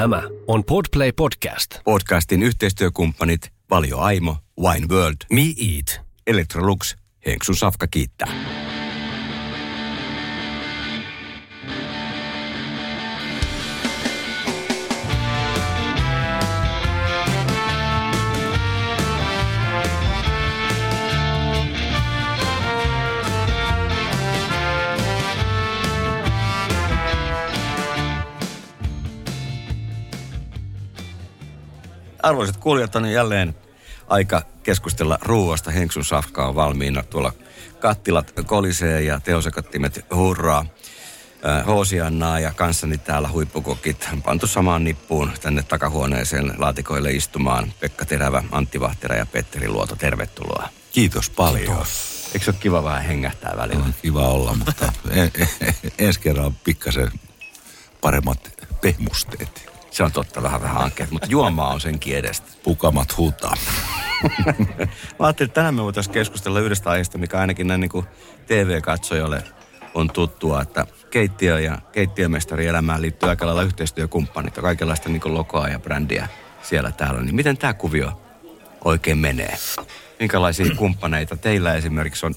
Tämä on Podplay Podcast. Podcastin yhteistyökumppanit Valio Aimo, Wine World, Me Eat. Electrolux, Henksun Safka kiittää. Arvoisat kuulijat, on jälleen aika keskustella ruuasta. Henksun safka on valmiina. Tuolla kattilat kolisee ja teosekattimet hurraa. Äh, Hoosiannaa ja kanssani täällä huippukokit pantu samaan nippuun tänne takahuoneeseen laatikoille istumaan. Pekka Terävä, Antti Vahtera ja Petteri Luoto, tervetuloa. Kiitos paljon. Eikö se ole kiva vähän hengähtää välillä? On kiva olla, mutta en, en, ensi kerran on pikkasen paremmat pehmusteet. Se on totta, vähän vähän hankkeet, mutta juomaa on senkin edestä. Pukamat huutaa. Mä ajattelin, että tänään me voitaisiin keskustella yhdestä aiheesta, mikä ainakin näin niin kuin TV-katsojalle on tuttua, että keittiö ja keittiömestari elämään liittyy aika lailla yhteistyökumppanit ja kaikenlaista niin logoa ja brändiä siellä täällä. Niin miten tämä kuvio oikein menee? Minkälaisia kumppaneita teillä esimerkiksi on?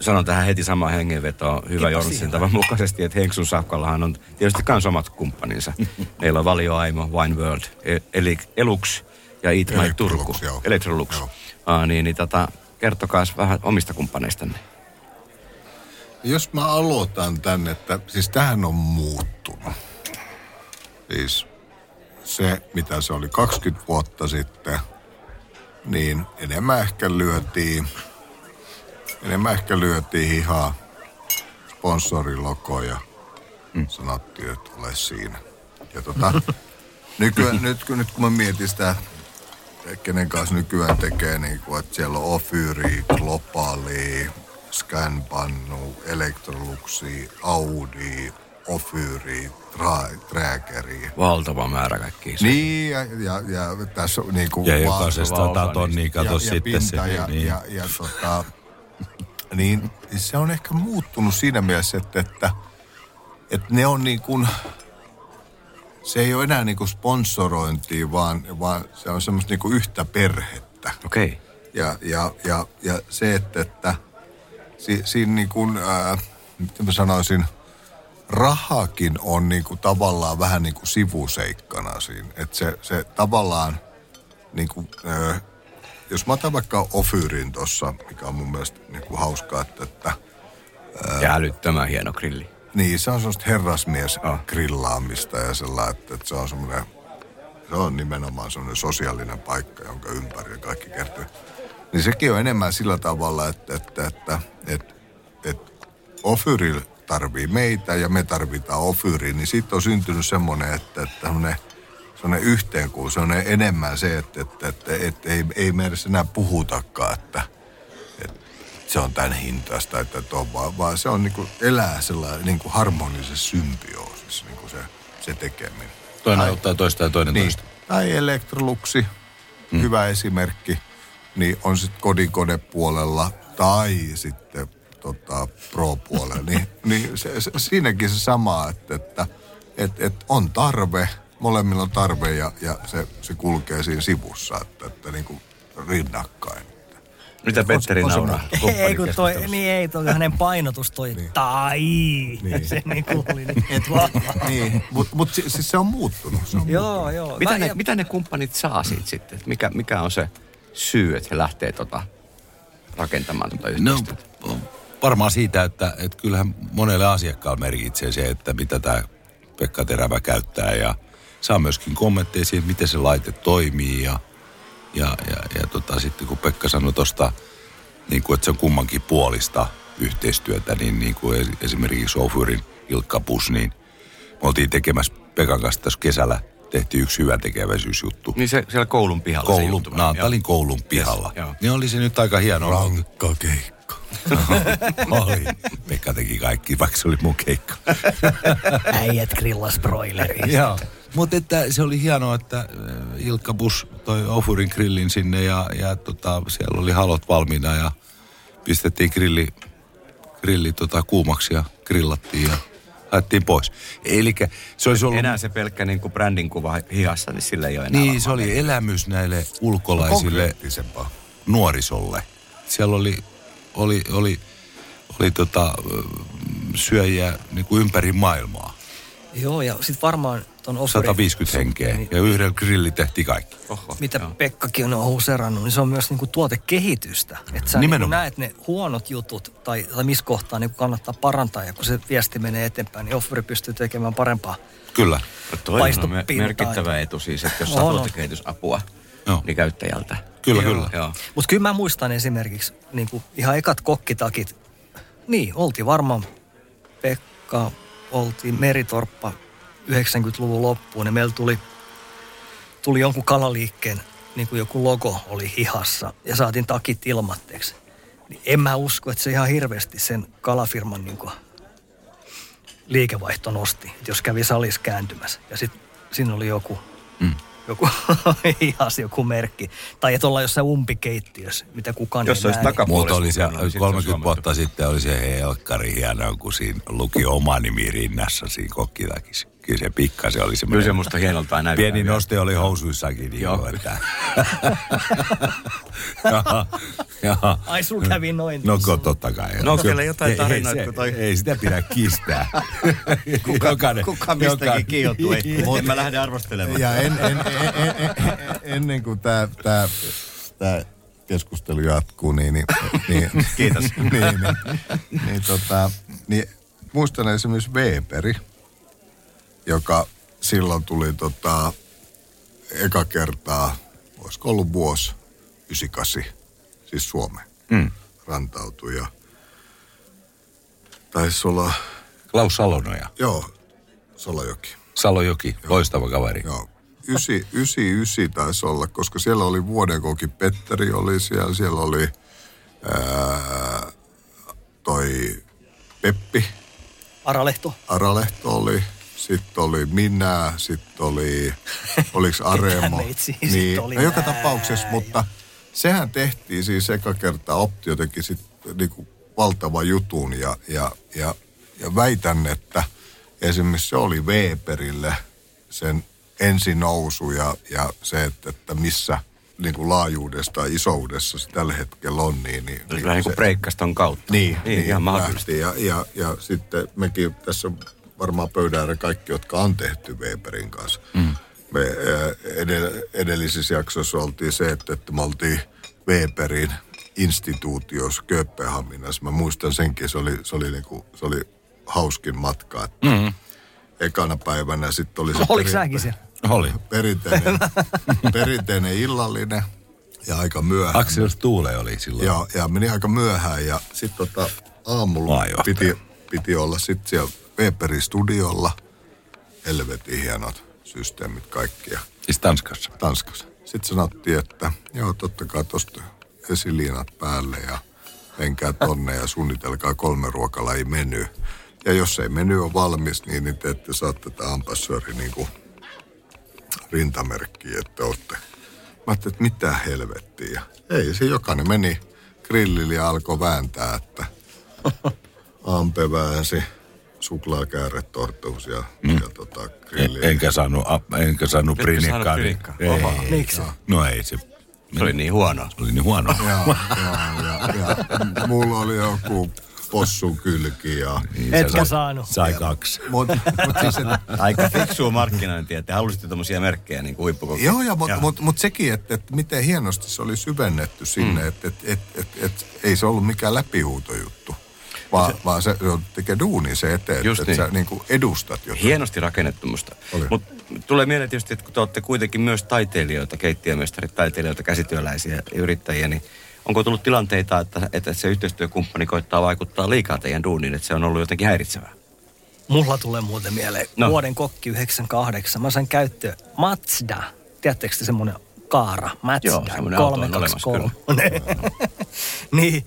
Sanon tähän heti samaan hengenvetoon hyvä Jornsin tavan mukaisesti, että Henksun Safkallahan on tietysti myös omat kumppaninsa. Meillä on Valio Aimo, Wine World, e- eli Elux ja Eat My Electrolux, Turku. joo. Electrolux. Joo. Aa, niin, niin tota, kertokaa vähän omista kumppaneistanne. Jos mä aloitan tänne, että siis tähän on muuttunut. Siis se, mitä se oli 20 vuotta sitten, niin enemmän ehkä lyötiin, enemmän ehkä lyötiin hihaa sponsorilogoja. Mm. Sanottiin, että ole siinä. Ja tota, nykyään, nyt, kun- nyt kun mä mietin sitä, kenen kanssa nykyään tekee, niin kuin, että siellä on Ofyri, Globaali, Scanpannu, Electroluxi, Audi, Ofyri, Tra- Trackeri. Valtava määrä kaikkia. Niin, ja, ja, ja tässä on niin kuin Ja jokaisesta kato ja, sitten ja pinta se. ja, niin. ja, ja, tota, niin se on ehkä muuttunut siinä mielessä, että, että, että ne on niin kuin, se ei ole enää niin kuin sponsorointia, vaan, vaan se on semmoista niin kuin yhtä perhettä. Okei. Okay. Ja, ja, ja, ja se, että, että si, siinä niin kuin, ää, miten mä sanoisin, rahakin on niin kuin tavallaan vähän niin kuin sivuseikkana siinä. Että se, se tavallaan, niin kuin, ää, jos mä otan vaikka Ofyrin tuossa, mikä on mun mielestä niin kuin hauskaa, että, että Ja älyttömän hieno grilli. niin, se on semmoista herrasmies Ah. grillaamista ja sellainen, että, että se on semmoinen, se on nimenomaan semmoinen sosiaalinen paikka, jonka ympäri kaikki kertyy. Niin sekin on enemmän sillä tavalla, että, että, että, että, että Ofyril tarvii meitä ja me tarvitaan Ofyriin, niin siitä on syntynyt semmoinen, että, että semmoinen, semmoinen yhteenkuulu, se on enemmän se, että, että, että, että ei, ei me edes enää puhutakaan, että, se on tämän hintaista, että että on vaan, vaan se on niin kuin elää sellainen niin kuin harmonisessa symbioosissa niin kuin se, se tekeminen. Toinen Tai- ottaa toista ja toinen niin. toista. Tai Electroluxi, mm. hyvä esimerkki, niin on sitten kodinkonepuolella tai sitten tota, pro-puolella. niin, niin se, se, siinäkin se sama, että, että et, et on tarve, molemmilla on tarve ja, ja se, se kulkee siinä sivussa, että, että niin kuin rinnakkain. Mitä Petteri nauraa? Ei, kun toi, niin ei, toi hänen painotus toi niin. tai. Niin. Se niin kuuli niin. Niin, mutta mut si, siis se on muuttunut. Se on Joo, joo. Mitä Mä- ne, ja- mitä ne kumppanit saa siitä sitten? Et Mikä, mikä on se syy, että he lähtee tota, rakentamaan tota No yhteistyötä? varmaan siitä, että, että kyllähän monelle asiakkaalle merkitsee se, että mitä tämä Pekka Terävä käyttää ja saa myöskin kommentteja siihen, miten se laite toimii ja, ja, ja, ja tota, sitten kun Pekka sanoi tuosta, niin kuin, että se on kummankin puolista yhteistyötä, niin, niin kuin es- esimerkiksi Ofyrin Ilkka Pus, niin me oltiin tekemässä Pekan kanssa tässä kesällä, tehtiin yksi hyvä tekeväisyysjuttu. Niin se siellä koulun pihalla se Koulun, juttu. Naantalin koulun pihalla. joo. Niin oli se nyt aika hieno. rankka keikka. oli. Pekka teki kaikki, vaikka se oli mun keikka. Äijät grillas broileria. Joo. Mutta että se oli hienoa, että äh, Ilkka Bus toi Ofurin grillin sinne ja, ja tota, siellä oli halot valmiina ja pistettiin grilli, grilli tota kuumaksi ja grillattiin ja Haettiin pois. Eli se olisi ollut... Enää se pelkkä niin kuin brändin kuva hihassa, niin sillä ei ole enää Niin, se oli elämys näille ulkolaisille Konkreettisempaa. nuorisolle. Siellä oli, oli, oli, oli tota, ö, syöjiä niin kuin ympäri maailmaa. Joo, ja sitten varmaan ton Offerin... 150 henkeä. Niin, Ja yhdellä grilli tehtiin kaikki. Oho, mitä joo. Pekkakin on huserannut, niin se on myös niinku tuotekehitystä. Että sä niinku näet ne huonot jutut tai, tai missä kohtaa niinku kannattaa parantaa. Ja kun se viesti menee eteenpäin, niin Offeri pystyy tekemään parempaa. Kyllä. No toi on merkittävä etu siis, että jos saa on. tuotekehitysapua, Joo. niin käyttäjältä. Kyllä, Joo. kyllä. Joo. Mutta kyllä mä muistan esimerkiksi niinku ihan ekat kokkitakit. Niin, oltiin varmaan Pekka, oltiin Meritorppa 90-luvun loppuun ja meillä tuli, tuli jonkun kalaliikkeen niin kuin joku logo oli hihassa ja saatiin takit ilmatteeksi. Niin en mä usko, että se ihan hirveästi sen kalafirman niin kuin liikevaihto nosti, että jos kävi salissa kääntymässä. Ja sitten siinä oli joku, mm. joku hihas, joku merkki. Tai että ollaan jossain umpikeittiössä, mitä kukaan Jos ei olisi näe. niin- Muuta oli se, niin sit se 30 olisi vuotta sitten oli se helkkari hienoa, kun siinä luki oma nimi rinnassa siinä kokkitakissa. Kyllä se pikkasen oli Kyllä semmoinen. se musta hienolta näyttää. Pieni vielä. noste oli housuissakin. Niin Joo. että... Jaha, jaha. Ai sul kävi noin. No ko- totta kai. No, onko teillä jotain Ei- tarinoita, ei, se- toi- Ei sitä pidä kistää. Kuka, Jokainen- kuka mistäkin jokainen-. Ei, en mä lähde arvostelemaan. Ja en, en, en, en, en, ennen kuin tämä tää, tää keskustelu jatkuu, niin, niin, niin Kiitos. niin, niin, niin, tota, niin muistan esimerkiksi Weberi, joka silloin tuli tota, eka kertaa, olisiko ollut vuosi 98, siis Suomeen, mm. rantautui ja taisi olla, Klaus Salonoja. joo, Solajoki. Salojoki, loistava kaveri. Joo. 99 taisi olla, koska siellä oli vuodenkoki Petteri oli siellä, siellä oli ää, toi Peppi, Aralehto. Aralehto oli, sitten oli minä, sitten oli, oliks Aremo. meitsi, sit niin, oli no joka nää tapauksessa, mutta sehän tehtiin siis eka kertaa, Optio teki sitten niinku valtava jutun ja, ja, ja, ja väitän, että esimerkiksi se oli Weberille sen ensinousu ja, ja se, että, että missä niin kuin laajuudesta ja isoudessa se tällä hetkellä on. Niin, niin, Vähän niin kuin breikkaston kautta. niin, niin ihan mahdollisesti. Ja, ja, ja sitten mekin tässä varmaan pöydän kaikki, jotka on tehty Weberin kanssa. Mm. Me edell- edellisissä jaksoissa oltiin se, että, että me oltiin Weberin instituutiossa Kööpenhaminassa. Mä muistan senkin, se oli, se oli, niinku, se oli hauskin matka. Että mm. Ekana päivänä sitten oli se Oliko peri- säkin siellä? Oli. perinteinen, perinteinen illallinen ja aika myöhään. Axel Stuule oli silloin. Ja, ja meni aika myöhään ja sitten tota, aamulla piti, piti olla sitten siellä Weberin studiolla. Helvetin hienot systeemit kaikki ja Siis Tanskassa. Tanskassa. Sitten sanottiin, että joo, totta kai tuosta esiliinat päälle ja menkää tonne ja suunnitelkaa kolme ruokalajia meny. Ja jos ei meny ole valmis, niin, niin te ette saa tätä ampassööri niin kuin rintamerkkiä, että olette. Mä ajattelin, että mitä helvettiä. Ei, se jokainen meni grillille ja alkoi vääntää, että Ampe väänsi suklaakääret tortuus ja, mm. ja tota, grilli. Enkä saanut, a- enkä saanut Etkö prinikkaa. saanut prinikkaa? Ei, Oho. Miksi? No ei se. Se oli niin huono. Se oli niin huono. Ja, ja, ja, ja mulla oli joku possun kylki ja... Niin, Etkä sai- saanut. Sai kaksi. Mutta mut siis, et, Aika fiksua markkinointia, että halusitte tämmöisiä merkkejä niin kuin huippukokki. joo, ja, mutta mut, mut sekin, että et miten hienosti se oli syvennetty sinne, mm. että et, et, et, et, ei se ollut mikään läpihuutojuttu. Vaan se, vaan se, tekee duuni se eteen, Just että et niin. sä niinku edustat jotain. Hienosti rakennettu musta. Mutta tulee mieleen tietysti, että kun te olette kuitenkin myös taiteilijoita, keittiömestarit, taiteilijoita, käsityöläisiä ja yrittäjiä, niin onko tullut tilanteita, että, että se yhteistyökumppani koittaa vaikuttaa liikaa teidän duuniin, että se on ollut jotenkin häiritsevää? Mulla tulee muuten mieleen No. vuoden kokki 98. Mä sain käyttöön Mazda. Tiedättekö te semmonen kaara? Mazda Joo, semmonen auto on olemassa, 323. niin,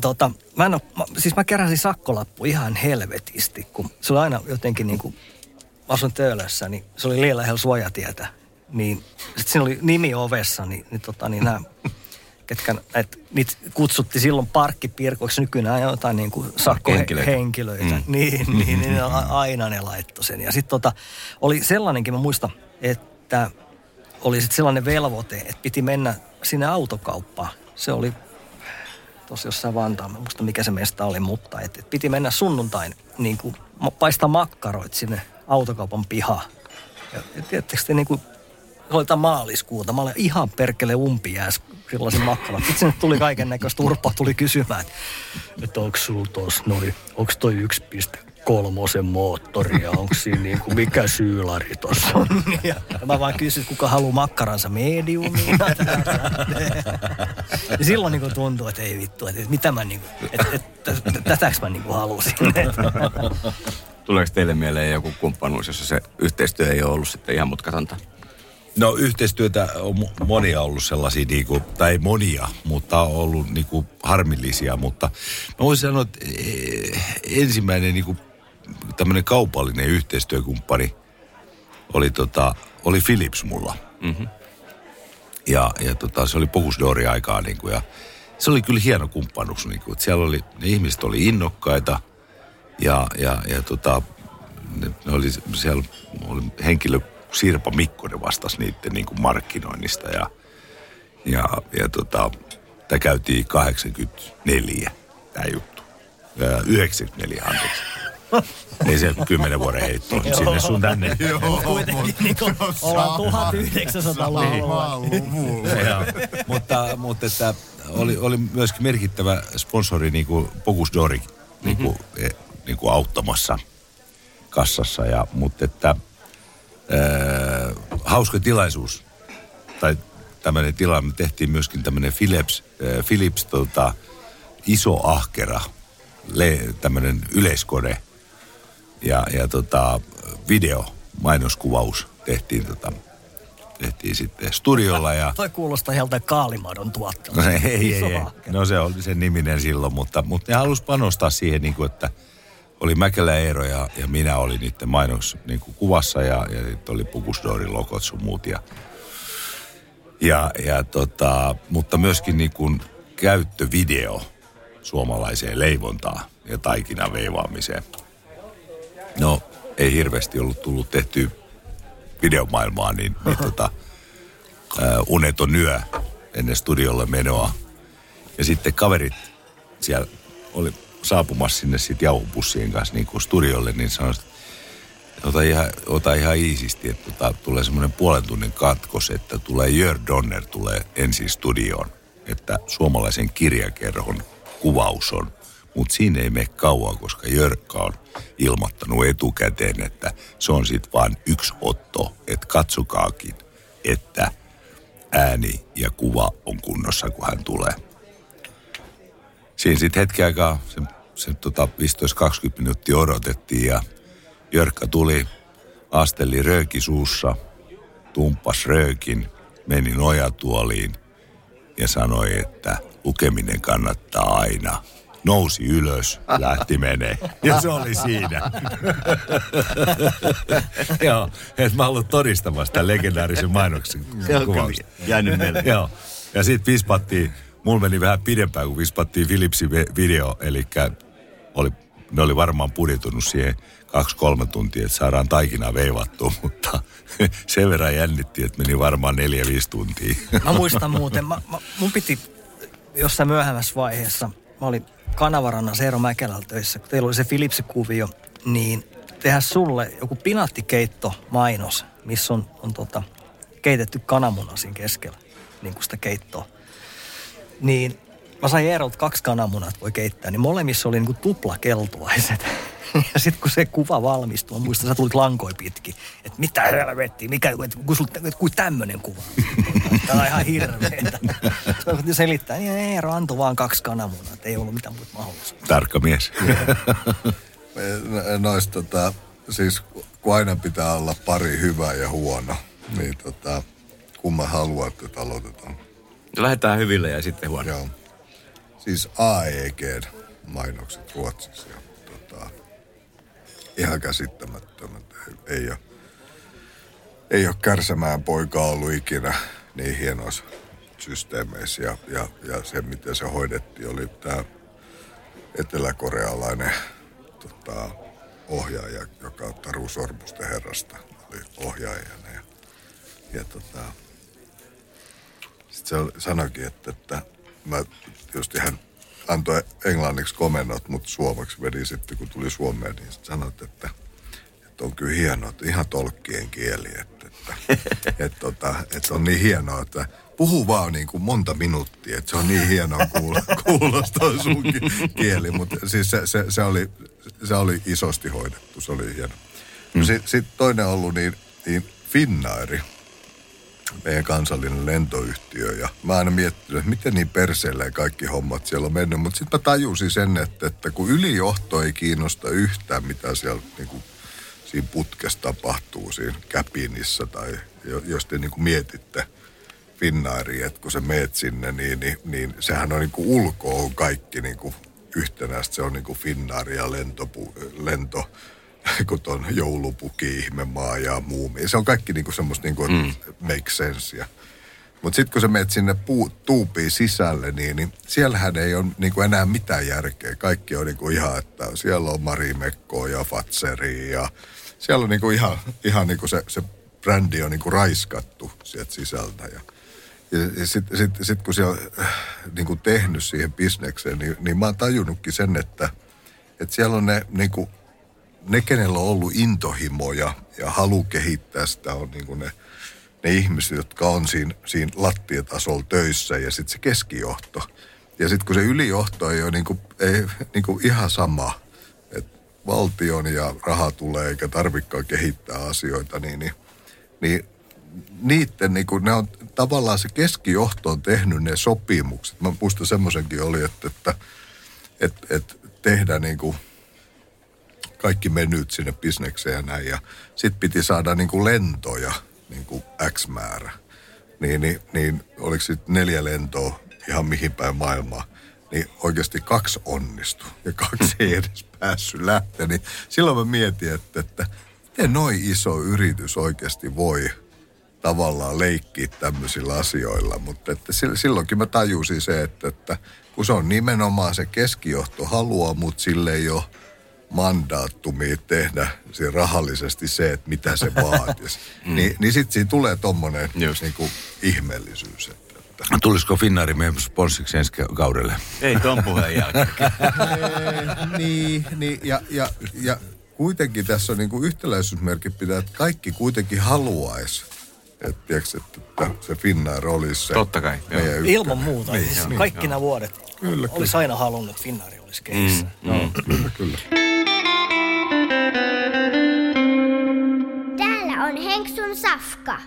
tota, mä en oo, mä, siis mä keräsin sakkolappu ihan helvetisti, kun se oli aina jotenkin niin kuin, mä asun Töölössä, niin se oli liian lähellä suojatietä. Niin sit siinä oli nimi ovessa, niin, niin, tota, niin nämä ketkä näitä, niitä kutsutti silloin parkkipirkoiksi, nykyään jotain niin kuin sakkohenkilöitä. Henkilöitä. Mm. Niin, niin, niin a- aina ne laittoi sen. Ja sitten tota, oli sellainenkin, mä muistan, että oli sitten sellainen velvoite, että piti mennä sinne autokauppaan. Se oli tuossa jossain en muista mikä se mesta oli, mutta et, et piti mennä sunnuntain niin kuin, paistaa makkaroit sinne autokaupan pihaan. Ja, ja tietysti te, niin kuin, jotain maaliskuuta, mä olin ihan perkele umpijääs sellaisen makkaran. Sitten sinne tuli kaiken näköistä turpaa, tuli kysymään, että, että onko sulla tuossa noin, onko toi 1.3 moottori ja onko siinä niin kuin, mikä syylari tuossa on. Ja mä vaan kysyin, kuka haluaa makkaransa mediumiin. Ja silloin niin tuntuu, että ei vittu, että mitä mä niin kuin, että, että, että tätäks mä niin kuin halusin. Tuleeko teille mieleen joku kumppanuus, jossa se yhteistyö ei ole ollut sitten ihan mutkatonta? No yhteistyötä on mo- monia ollut sellaisia, niinku, tai ei monia, mutta on ollut niinku, harmillisia. Mutta mä voisin sanoa, että eh, ensimmäinen niinku, tämmöinen kaupallinen yhteistyökumppani oli, tota, oli Philips mulla. Mm-hmm. Ja, ja tota, se oli Pocusdori aikaa niinku, ja se oli kyllä hieno kumppanuus. Niinku, että siellä oli, ne ihmiset oli innokkaita ja, ja, ja tota, ne, ne oli, siellä oli henkilö, Sirpa Mikkonen vastasi niiden niin kuin markkinoinnista ja, ja, ja tota, tämä käytiin 84, tämä juttu. Ää, 94, anteeksi. Ei se kymmenen vuoden heitto sinne sun tänne. Kuitenkin niin kuin, ollaan 1900-luvulla. Joo. mutta, mutta että oli, oli myöskin merkittävä sponsori niin kuin Pocus Dori niin kuin, mm-hmm. niin kuin auttamassa kassassa. Ja, mutta että äh, hauska tilaisuus, tai tämmöinen tila, me tehtiin myöskin tämmöinen Philips, äh, Philips tota, iso ahkera, le, tämmöinen yleiskone ja, ja tota, video, mainoskuvaus tehtiin, tota, tehtiin sitten studiolla ja Toi kuulostaa joltain kaalimadon tuottelta. No ei, ei, ei, ei. No se oli sen niminen silloin, mutta, mutta ne halusi panostaa siihen, niin kuin, että oli Mäkelä Eero ja, ja minä olin niiden mainos niin kuin kuvassa ja, ja sitten oli Pukusdoorin logot sun muut. Ja, ja, ja tota, mutta myöskin niin kuin käyttövideo suomalaiseen leivontaan ja taikinan veivaamiseen. No, ei hirveästi ollut tullut tehty videomaailmaa, niin, niin tota, ää, uneton yö ennen studiolle menoa. Ja sitten kaverit siellä oli saapumassa sinne sitten jauhopussien kanssa niin kuin studiolle, niin sanoivat, että ota ihan, ota ihan iisisti, että tota, tulee semmoinen puolen tunnin katkos, että tulee Jör Donner tulee ensin studioon, että suomalaisen kirjakerhon kuvaus on. Mutta siinä ei mene kauan, koska Jörkka on ilmoittanut etukäteen, että se on sitten vain yksi otto, että katsokaakin, että ääni ja kuva on kunnossa, kun hän tulee. Siinä sitten hetki aikaa, se, se tota 15-20 minuuttia odotettiin ja Jörkka tuli, asteli rööki suussa, tumppas röökin, meni nojatuoliin ja sanoi, että lukeminen kannattaa aina. Nousi ylös, lähti menee. Ja se oli siinä. Joo, että mä haluan todistamassa tämän legendaarisen mainoksen Se on kuvauksen. kyllä jäänyt mieleen. Joo. Ja sitten vispattiin, mulla meni vähän pidempään, kun vispattiin Philipsin video, eli oli, ne oli varmaan budjetoinut siihen kaksi-kolme tuntia, että saadaan taikinaa veivattua, mutta sen verran jännitti, että meni varmaan neljä-viisi tuntia. Mä muistan muuten, mä, mä, mun piti jossain myöhemmässä vaiheessa, mä olin Kanavarannan Seero Mäkelällä töissä, kun teillä oli se Philips-kuvio, niin tehdä sulle joku pinaattikeitto mainos, missä on, on tota, keitetty kananmuna siinä keskellä, niin kuin sitä keittoa. Niin mä sain Eerolta kaksi kananmunat voi keittää, niin molemmissa oli niin kuin tuplakeltuaiset. Ja sitten kun se kuva valmistui, mä muistan, sä tulit lankoi pitkin. Että mitä helvettiä, mikä, et, kun sul, et, kuin tämmönen kuva. Tämä on ihan hirveetä. Sitten selittää, niin Eero antoi vaan kaksi kananmunaa, että ei ollut mitään muuta mahdollisuutta. Tarkka mies. Noista tota, siis kun aina pitää olla pari hyvä ja huono, niin tota, kumman haluat, että aloitetaan. Lähdetään hyville ja sitten huono. Joo. Siis AEG mainokset Ruotsissa. Ihan käsittämättömät. Ei, ole, ei ole kärsämään poika ollut ikinä niin hienoissa systeemeissä ja, ja, ja se, miten se hoidettiin, oli tämä eteläkorealainen tota, ohjaaja, joka Taru Sormusten herrasta oli ohjaajana. Ja, ja tota, sitten se sanoikin, että, että mä tietysti hän antoi englanniksi komennot, mutta suomeksi vedi sitten, kun tuli Suomeen, niin sitten sanoit, että, että on kyllä hienoa, että ihan tolkkien kieli, että, että, että, tota, että, että on niin hienoa, että puhu vaan niin kuin monta minuuttia, että se on niin hienoa kuulla, kuulostaa sun kieli, mutta siis se, se, se, oli, se oli isosti hoidettu, se oli hieno. Mm. Sitten sit toinen ollut niin, niin Finnairi, meidän kansallinen lentoyhtiö. Ja mä aina miettinyt, että miten niin perseelle kaikki hommat siellä on mennyt. Mutta sitten mä tajusin sen, että, että kun ylijohto ei kiinnosta yhtään, mitä siellä niin kuin, siinä putkessa tapahtuu siinä käpinissä tai jos te niin kuin mietitte Finnairia, että kun sä meet sinne, niin, niin, niin sehän on niin kuin kaikki niin kuin yhtenäistä. Se on niin kuin Finnairia lentopu, lento kun ton joulupuki, ihmemaa ja muumi. Se on kaikki niinku semmoista niinku, mm. make sense. Mutta sitten kun sä menet sinne puu, tuupiin sisälle, niin, niin siellähän ei ole niinku enää mitään järkeä. Kaikki on niinku ihan, että siellä on Mari Mekko ja Fatseri ja siellä on niinku ihan, ihan niinku se, se brändi on niinku raiskattu sieltä sisältä. Ja, ja sitten sit, sit, kun siellä äh, niinku tehnyt siihen bisnekseen, niin, niin mä oon tajunnutkin sen, että, että siellä on ne niinku ne, kenellä on ollut intohimoja ja halu kehittää sitä, on niin kuin ne, ne ihmiset, jotka on siinä, siinä lattiatasolla töissä ja sitten se keskijohto. Ja sitten kun se ylijohto ei ole niin kuin, ei, niin kuin ihan sama, että valtion ja raha tulee eikä tarvikaan kehittää asioita, niin, niin, niin niiden, niin kuin, ne on tavallaan se keskijohto on tehnyt ne sopimukset. Mä muistan semmoisenkin oli, että, että, että, että tehdä niin kuin kaikki menyt sinne bisnekseen ja näin. Ja sitten piti saada niin kuin lentoja, niin kuin X määrä. Niin, niin, niin oliko sitten neljä lentoa ihan mihin päin maailmaa. Niin oikeasti kaksi onnistu ja kaksi ei edes päässyt lähteä. Niin silloin mä mietin, että, että miten noin iso yritys oikeasti voi tavallaan leikkiä tämmöisillä asioilla. Mutta että silloinkin mä tajusin se, että, että kun se on nimenomaan se keskijohto haluaa, mutta sille ei ole mandaattumia tehdä siinä rahallisesti se, että mitä se vaatisi. mm. Niin, niin sitten siinä tulee tommonen niin kuin ihmeellisyys. Että, että. Tulisiko Finnaari meidän sponssiksi ensi kaudelle? Ei ton puheen jälkeen. niin, niin ja, ja, ja kuitenkin tässä on niin kuin yhtäläisyysmerkki pitää, että kaikki kuitenkin haluaisi että, tiiäks, että se Finnair olisi se Totta kai, Ilman muuta. Niin, siis kaikki nämä vuodet kyllä, olisi kyllä. aina halunnut, että Finnair olisi keissä. Mm, mm. No, kyllä, kyllä. On Henksun safka.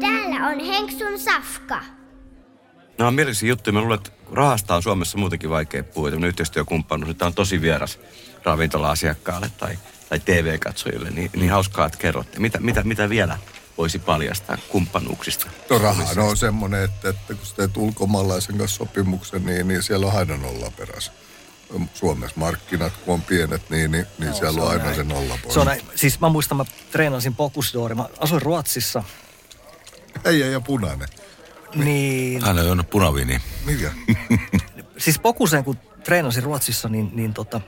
Täällä on Henksun safka. No on mielenkiintoisia juttuja. Mä luulen, että rahasta on Suomessa muutenkin vaikea puhua. Tämmöinen yhteistyökumppanuus, tämä on tosi vieras ravintola-asiakkaalle tai, tai TV-katsojille. Niin, niin hauskaa, että kerrotte. Mitä, mitä, mitä vielä voisi paljastaa kumppanuuksista? No raha on semmoinen, että, että kun teet ulkomaalaisen kanssa sopimuksen, niin, niin siellä on aina nolla perässä. Suomessa markkinat, kun on pienet, niin, niin, niin no, siellä on, on aina näin. se nolla pois. Se on näin. Siis mä muistan, mä treenasin Pokusdoori. Mä asuin Ruotsissa. Ei, ei, ja punainen. Niin. Hän on punavini. Mikä? siis Pokusen, kun treenasin Ruotsissa, niin, niin tota,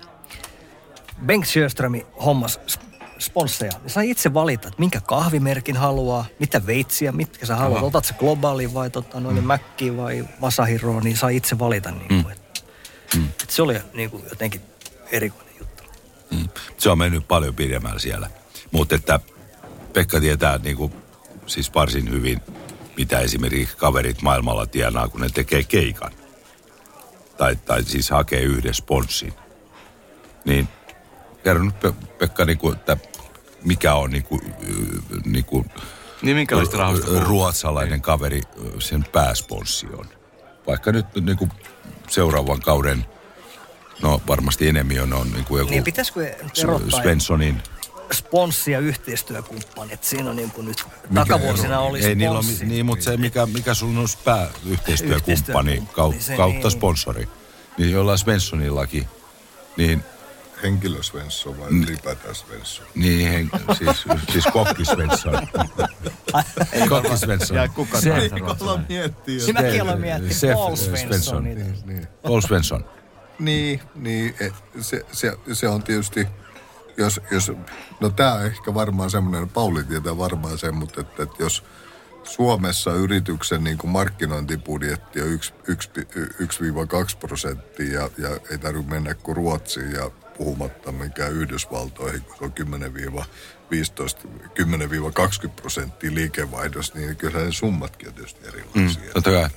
Bengt Sjöströmi hommas sponsseja. Ne sai itse valita, että minkä kahvimerkin haluaa, mitä veitsiä, mitkä sä haluat. Otat se globaali vai tota, noin mm. Mäkki vai Masahiro, niin sai itse valita. Niin mm. että Mm. Et se oli niin kuin jotenkin erikoinen juttu. Mm. Se on mennyt paljon pidemmällä siellä. Mutta että Pekka tietää niin kuin, siis varsin hyvin, mitä esimerkiksi kaverit maailmalla tienaa, kun ne tekee keikan. Tai, tai siis hakee yhden sponssin. Niin kerro nyt Pekka, niin kuin, että mikä on niin kuin, niin kuin, niin minkälaista ruotsalainen niin. kaveri sen pääsponssi on. Vaikka nyt niin kuin seuraavan kauden, no varmasti enemmän on, on niin kuin joku niin, pitäisikö Svenssonin sponssi- ja yhteistyökumppanit. Siinä on niin kuin nyt mikä takavuosina ero? oli Ei, niillä on, niin, mutta se, mikä, mikä sun olisi pääyhteistyökumppani kautta, niin, kautta niin. sponsori, niin jollain Svenssonillakin, niin henkilö Svensson vai ylipäätään Svensson? Niin, hen, siis, siis Kokki Svensson. Kokki Svensson. Ja kuka Se- tahansa ruotsalainen. miettiä. Niin mäkin aloin miettiä Sef Paul Svensson. Svenssonita. Niin. Paul Svensson. Niin, niin e, se, se, se on tietysti, jos, jos no tämä on ehkä varmaan semmoinen, Pauli tietää varmaan sen, mutta että, että jos Suomessa yrityksen niin kuin markkinointibudjetti on yksi- yksi- 1-2 prosenttia ja, ja ei tarvitse mennä kuin Ruotsiin ja puhumatta mikään Yhdysvaltoihin, kun se on 10-15, 10-20 prosenttia liikevaihdosta, niin kyllä ne summatkin on tietysti erilaisia. Mm, totta kai.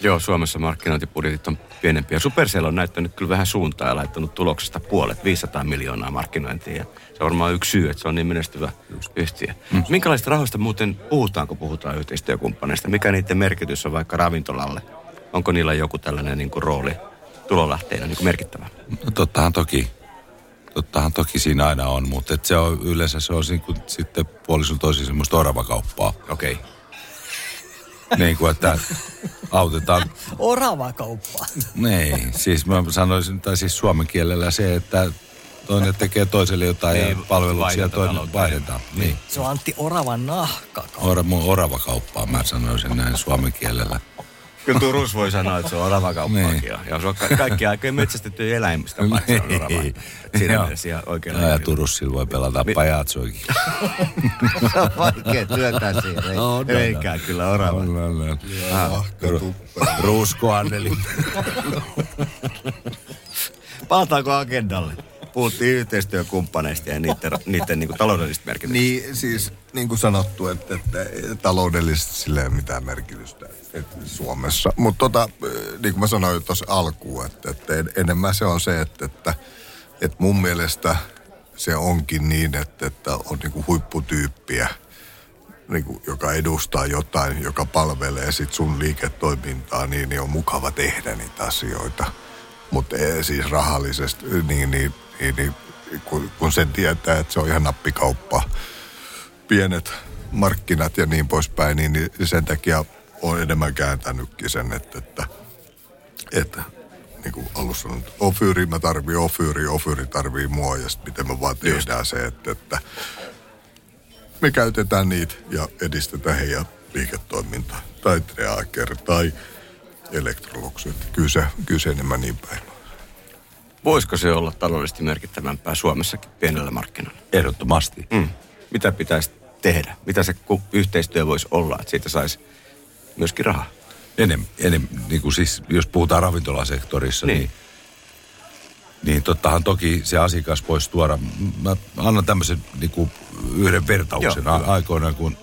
Joo, Suomessa markkinointibudjetit on pienempiä. Supercell on näyttänyt kyllä vähän suuntaa ja laittanut tuloksesta puolet, 500 miljoonaa markkinointiin. Ja se on varmaan yksi syy, että se on niin menestyvä yhtiö. Mm. Minkälaista rahoista muuten puhutaan, kun puhutaan yhteistyökumppaneista? Mikä niiden merkitys on vaikka ravintolalle? Onko niillä joku tällainen niin kuin rooli tulolähteenä niin kuin merkittävä? No tottahan toki. Tottahan toki siinä aina on, mutta et se on, yleensä se on niin kuin sitten puolison toisin semmoista oravakauppaa. Okei. Okay. niin kuin, että autetaan Orava kauppa. Niin, siis mä sanoisin, tai siis suomen kielellä se, että toinen tekee toiselle jotain Niin, ja palveluksia ja vaihdetaan toinen vaihdetaan. Niin. Se on Antti Oravan nahka. Ora, mun orava kauppaa, mä sanoisin näin suomen kielellä. Kyllä Turussa voi sanoa, että se on oravakauppaakin. Niin. Ja, ja se on ka- kaikki aikojen metsästettyjä eläimistä, paitsi se on orava. Niin. Siinä mielessä ihan oikein. Ja Turussa voi pelata pajatsoikin. Se on vaikea työntää siihen. Ei, No, no, reikää kyllä orava. Ruusko Anneli. Palataanko agendalle? Puhuttiin yhteistyökumppaneista ja niiden, niiden niin kuin taloudellisista merkityksistä. Niin, siis niin kuin sanottu, että, että taloudellisesti sillä ei ole mitään merkitystä että Suomessa. Mutta tota, niin kuin mä sanoin jo tuossa alkuun, että, että en- enemmän se on se, että, että, että mun mielestä se onkin niin, että, että on niin kuin huipputyyppiä, niin kuin, joka edustaa jotain, joka palvelee sit sun liiketoimintaa, niin, niin on mukava tehdä niitä asioita. Mutta siis rahallisesti, niin, niin, niin, niin kun, kun sen tietää, että se on ihan nappikauppa, pienet markkinat ja niin poispäin, niin, niin sen takia on enemmän kääntänytkin sen, että, että, että niin kuin alussa sanonut, ofyyri mä tarvii ofyyri, ofyyri tarvii mua ja sitten miten me vaan tehdään se, että, että me käytetään niitä ja edistetään heidän liiketoimintaa. Tai Treaker tai Electrolux. Että Kyllä se, kyllä se enemmän niin päin. on. Voisiko se olla taloudellisesti merkittävämpää Suomessakin pienellä markkinoilla? Ehdottomasti. Mm. Mitä pitäisi tehdä? Mitä se yhteistyö voisi olla, että siitä saisi myöskin rahaa? Enem, enem, niin kuin siis, jos puhutaan ravintolasektorissa, Niin. niin, niin, tottahan toki se asiakas voisi tuoda. Mä annan tämmöisen niin kuin yhden vertauksen Joo, A- aikoinaan, kun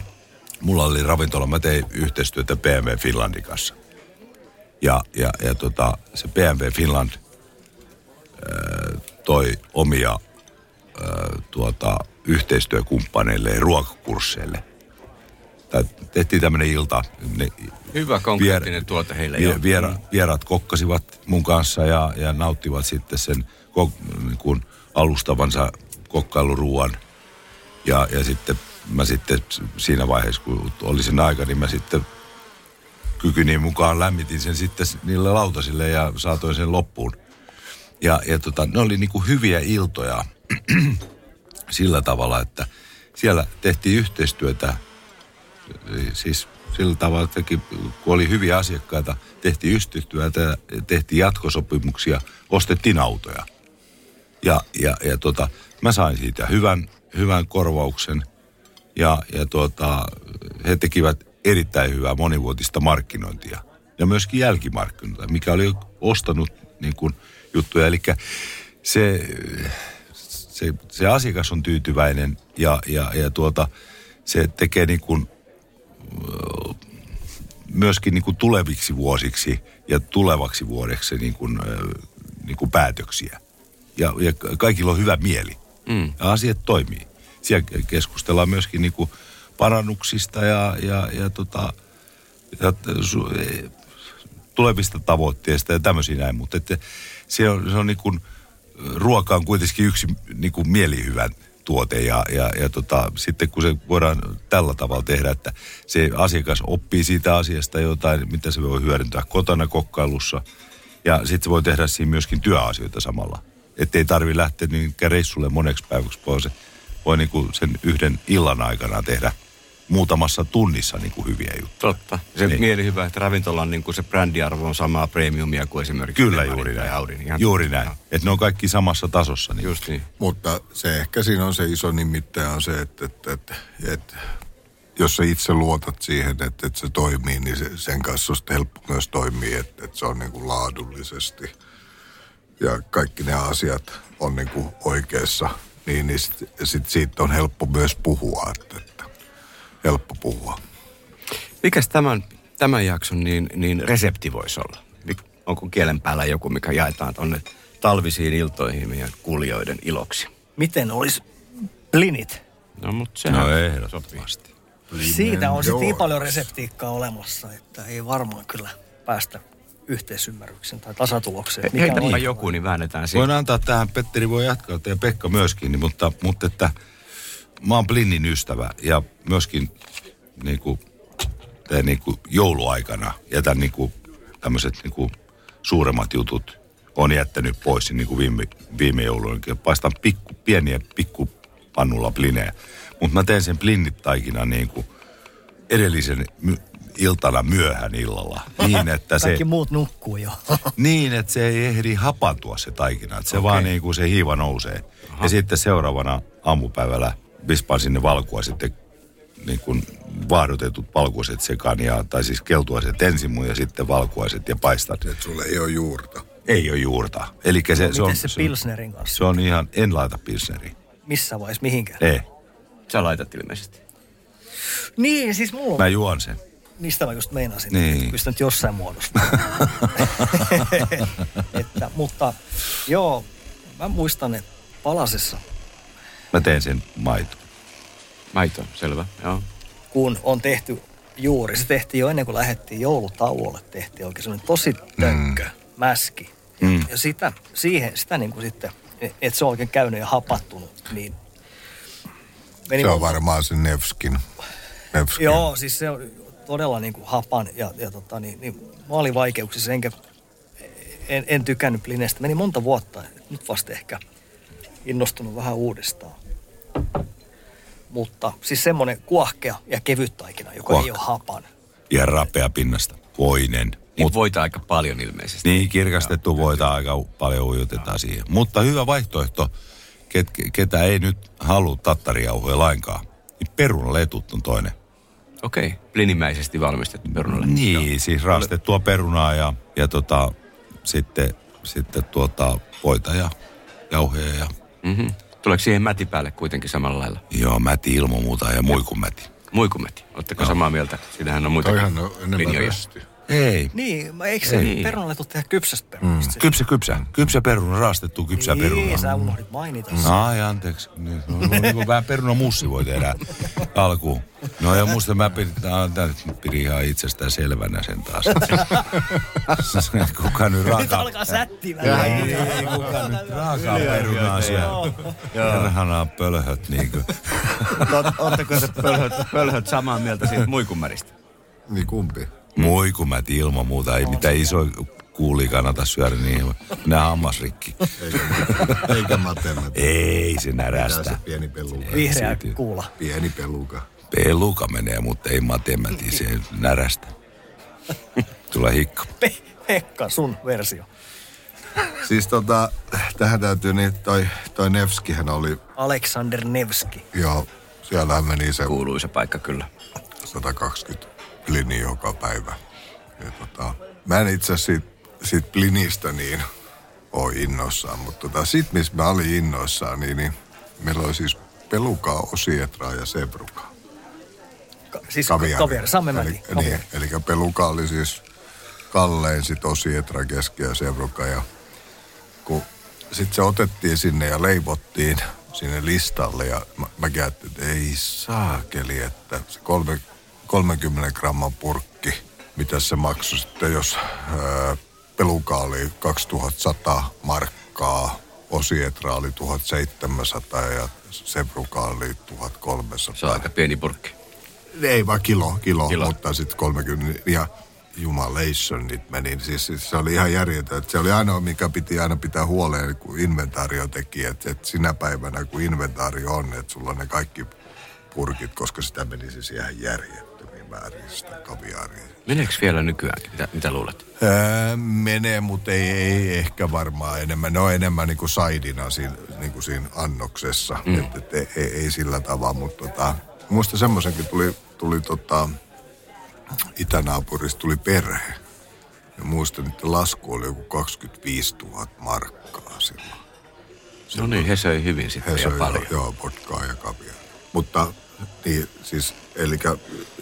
mulla oli ravintola, mä tein yhteistyötä BMW Finlandin kanssa. Ja, ja, ja tota, se BMW Finland toi omia tuota, yhteistyökumppaneille ja ruokakursseille. Tai tehtiin tämmöinen ilta. Ne, Hyvä konkreettinen tuote heille. joo. Vie, viera, vieraat kokkasivat mun kanssa ja, ja nauttivat sitten sen kok, niin kuin alustavansa kokkailuruuan. Ja, ja sitten mä sitten siinä vaiheessa, kun oli sen aika, niin mä sitten kykyni mukaan lämmitin sen sitten niille lautasille ja saatoin sen loppuun. Ja, ja tota, ne oli niinku hyviä iltoja sillä tavalla, että siellä tehtiin yhteistyötä. Siis sillä tavalla, että kun oli hyviä asiakkaita, tehtiin yhteistyötä, tehtiin jatkosopimuksia, ostettiin autoja. Ja, ja, ja tota, mä sain siitä hyvän, hyvän korvauksen. Ja, ja tota, he tekivät erittäin hyvää monivuotista markkinointia. Ja myöskin jälkimarkkinointia, mikä oli ostanut niin kuin juttuja. Eli se, se, se asiakas on tyytyväinen ja, ja, ja tuota, se tekee niin kuin myöskin niin kuin tuleviksi vuosiksi ja tulevaksi vuodeksi niin kuin, niin kuin päätöksiä. Ja, ja kaikilla on hyvä mieli. Mm. Ja asiat toimii. Siellä keskustellaan myöskin niin kuin parannuksista ja, ja, ja, tota, ja su, e, tulevista tavoitteista ja tämmöisiä näin. Mutta että se on, se on niin kuin, ruoka on kuitenkin yksi niin kuin mielihyvän tuote ja, ja, ja tota, sitten kun se voidaan tällä tavalla tehdä, että se asiakas oppii siitä asiasta jotain, mitä se voi hyödyntää kotona kokkailussa ja sitten se voi tehdä siinä myöskin työasioita samalla. Että ei tarvi lähteä niin reissulle moneksi päiväksi pois. Voi niin kuin sen yhden illan aikana tehdä muutamassa tunnissa niin kuin hyviä juttuja. Totta. Se Niin. mielihyvä, että ravintolan niin kuin se brändiarvo on samaa premiumia kuin esimerkiksi Kyllä Lehmanin juuri näin. Audin. Ihan Juuri näin. Että ne on kaikki samassa tasossa. Niin. Just niin. Mutta se ehkä siinä on se iso nimittäjä on se, että, että, että, että jos sä itse luotat siihen, että, että se toimii, niin se, sen kanssa on helppo myös toimia, että, että se on niin kuin laadullisesti ja kaikki ne asiat on niin kuin oikeassa, niin, niin sit, sit siitä on helppo myös puhua, että, että helppo puhua. Mikäs tämän, tämän jakson niin, niin resepti voisi olla? Onko kielen päällä joku, mikä jaetaan tonne talvisiin iltoihin meidän kuulijoiden iloksi? Miten olisi blinit? No mutta sehän No ehdottomasti. Siitä on sitten niin paljon reseptiikkaa olemassa, että ei varmaan kyllä päästä yhteisymmärryksen tai tasatulokseen. He, heitäpä joku, niin väännetään Voin siitä. antaa tähän, Petteri voi jatkaa, ja Pekka myöskin, niin, mutta, mutta että mä oon Blinnin ystävä ja myöskin niin kuin, teen niin kuin jouluaikana jätän niin kuin, tämmöiset niin kuin, suuremmat jutut on jättänyt pois niin kuin viime, viime jouluna. Paistan pikku, pieniä pikkupannulla blinejä, mutta mä teen sen blinnit taikina niin kuin edellisen my, iltana myöhään illalla. Niin, että se... Kaikki muut nukkuu jo. Niin, että se ei ehdi hapantua se taikina. Että se Okei. vaan niin kuin se hiiva nousee. Aha. Ja sitten seuraavana aamupäivällä vispaan sinne valkua sitten niin kuin vaahdotetut valkuaiset sekaan, ja, tai siis keltuaiset ensin mun ja sitten valkuaiset ja paistan. Että sulle ei ole juurta. Ei ole juurta. Eli se, se, on, se Pilsnerin kanssa? se on ihan, en laita pilsneri. Missä vaiheessa, mihinkään? Ei, Sä laitat ilmeisesti. Niin, siis mulla mä juon sen. Mistä mä just meinasin, Niin. että kyllä nyt jossain muodossa. että, mutta joo, mä muistan, että Palasessa, Mä teen sen maito. Maito, selvä. Joo. kun on tehty juuri, se tehtiin jo ennen kuin lähdettiin joulutauolle, tehtiin oikein semmoinen tosi tönkkö, mm. mäski. Ja, Mm. ja sitä, siihen, sitä niin kuin sitten, että se on oikein käynyt ja hapattunut, niin meni Se on monta- varmaan se Nevskin. Nevskin. Joo, siis se on todella niin kuin hapan ja, ja tota, niin, niin, mä olin vaikeuksissa, enkä, en, en tykännyt Blinestä. Meni monta vuotta, nyt vasta ehkä innostunut vähän uudestaan. Mutta siis semmoinen kuohkea ja kevyt taikina, joka Kuohkea. ei ole hapan. Ja rapea pinnasta. Voinen. Niin Mut, voita aika paljon ilmeisesti. niin, kirkastettu voita aika paljon ujutetaan siihen. Mutta hyvä vaihtoehto, ket, ketä ei nyt halua tattarijauhoja lainkaan. Niin perunaletut on toinen. Okei, okay. blinimäisesti valmistettu perunalle. Niin, siis raastettua perunaa ja, ja tota, sitten, sitten tuota, voita ja jauheja ja Mm-hmm. Tuleeko siihen mäti päälle kuitenkin samalla lailla? joo, mäti ilman muuta ja muikumäti. Muikumäti. Oletteko samaa mieltä? Siinähän on muita Toihan on enemmän linjoja. rösti. Ei, Niin, eikö se Ei. perunaletut tehdä kypsästä perunasta? Mm. kypsä, kypsä. Kypsä peruna, raastettu kypsä niin, peruna. sä unohdit mainita sen. Ai, anteeksi. Niin, no, no, niin kuin vähän perunamussi voi tehdä alkuun. No ja musta mä pidin, nyt pidin ihan itsestään selvänä sen taas. Kuka nyt Nyt raakaa... alkaa sättiä Ei, vähän. ei, kuka nyt raakaa perunaa siellä. Perhanaa pölhöt niinku. Oletteko te pölhöt, pölhöt samaa mieltä siitä muikumäristä? Niin kumpi? Muikumät ilman muuta, ei mitään iso kuuli kannata syödä niin. Nää hammasrikki. Eikä, eikä matematiikka. Ei se närästä. se pieni peluka? Vihreä kuula. Pieni peluka. Peluka menee, mutta ei matemati, se närästä. Tulee hikka. Pe- Pekka, sun versio. Siis tota, tähän täytyy niin, toi, toi Nevskihän oli, Aleksander Nevski. joo, siellähän meni se Kuuluisa paikka kyllä. 120 plini joka päivä. Ja tota, mä en itse asiassa siitä, siitä plinistä niin ole innoissaan, mutta tota, sit missä mä olin innoissaan, niin, niin meillä oli siis pelukaa, osietraa ja sebrukaa. Ka- siis Kaviari. kaviari, sammemäti. Eli, niin, eli peluka oli siis kallein, sit osietra keski ja sebruka. Ja kun sitten se otettiin sinne ja leivottiin sinne listalle ja mä, mä ajattelin, että ei saakeli, että se kolme, 30 gramman purkki, mitä se maksoi sitten, jos ää, peluka oli 2100 markkaa, osietra oli 1700 ja sebruka oli 1300. Se on aika pieni purkki. Ei vaan kilo, kilo, Kilo. mutta sitten 30. Ja, Jumalationit meni. Siis, siis se oli ihan järjetön. Se oli ainoa, mikä piti aina pitää huoleen, kun inventaario teki. Että, että sinä päivänä, kun inventaario on, että sulla on ne kaikki purkit, koska sitä meni siis ihan järjettömiin määrin sitä kaviaaria. Meneekö vielä nykyäänkin? Mitä, mitä luulet? Öö, menee, mutta ei, ei ehkä varmaan enemmän. Ne on enemmän niin kuin saidina siinä, niin kuin siinä annoksessa. Mm. Et, et, ei, ei, ei, sillä tavalla, mutta tota, muista semmoisenkin tuli, tuli tota, itänaapurista tuli perhe. Ja muistan, että lasku oli joku 25 000 markkaa silloin. No niin, he söi hyvin sitten He ja söi paljon. Joo, potkaa ja kavia. Mutta niin, siis, eli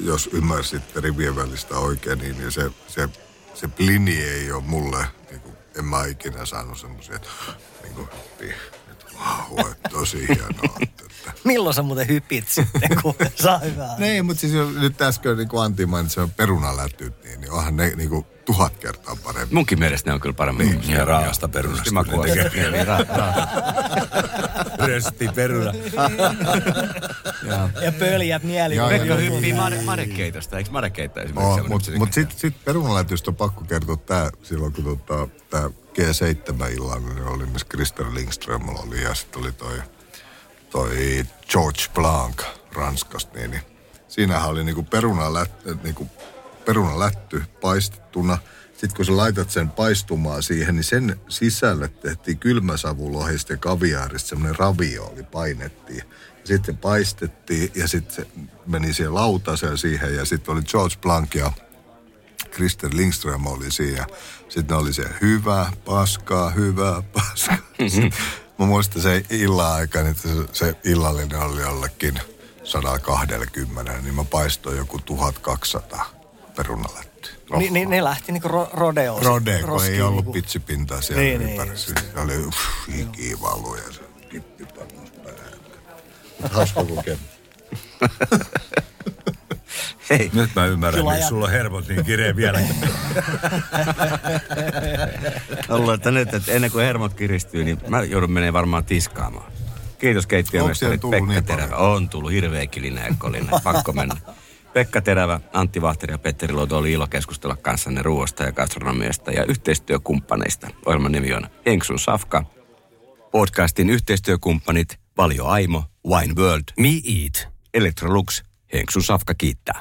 jos ymmärsitte rivien välistä oikein, niin, niin se, se, se plini ei ole mulle, niin kuin, en mä ikinä saanut semmoisia, että niin kuin, niin, että vau, että tosi hienoa. Että, että. Milloin sä muuten hypit sitten, kun saa hyvää? Niin, mutta siis nyt äsken niin kuin Antti mainitsi, on perunalätyt, niin, niin onhan ne niin kuin tuhat kertaa paremmin. Munkin mielestä ne on kyllä paremmin. Niin, Ja raasta perunasta. Mä. Niin, ra- Rösti peruna. Ja pöljät mieli. Joo, Pekka hyppii made- madekeitosta. Eikö madekeitto esimerkiksi? Oh, mutta mut se- sitten sit perunalätystä on pakko kertoa tämä silloin, kun tota, tämä G7-illalla niin oli, missä Christer Lindström oli ja sitten oli toi, toi George Blanc Ranskasta, niin, niin siinähän oli niinku perunalätty, niinku perunalätty paistettuna. Sitten kun sä laitat sen paistumaan siihen, niin sen sisälle tehtiin kylmäsavulohista ja kaviaarista semmoinen ravioli, painettiin. Sitten paistettiin ja sitten meni siihen lautaseen siihen ja sitten oli George Blanc ja Christer Lindström oli siinä. Sitten oli se hyvä, paskaa, hyvä, paskaa. Mm-hmm. Mä muistan se illan aikana, että se, se illallinen oli jollekin 120, niin mä paistoin joku 1200 perunalättyä. Niin, niin ne lähti niinku ro- rodeoon. Rode, kun roskiin ei ollut niinku. pitsipintaa siellä Niin, niin, niin, oli uff, hiki valu ja se hauska kokemus. Hei, Nyt mä ymmärrän, Kyllä ajat- sulla on hermot niin kireä vielä. ollut, että nyt, että ennen kuin hermot kiristyy, niin mä joudun menemään varmaan tiskaamaan. Kiitos keittiömestari Pekka niin Terävä. paljon? On tullut hirveä kilinä ja kolina. Pakko mennä. Pekka Terävä, Antti Vahteri ja Petteri Luoto oli ilo keskustella kanssanne ruoasta ja gastronomiasta ja yhteistyökumppaneista. Ohjelman nimi on Enksun Safka. Podcastin yhteistyökumppanit Valio Aimo, Wine World, Me Eat. Electrolux, Henksun Safka kiittää.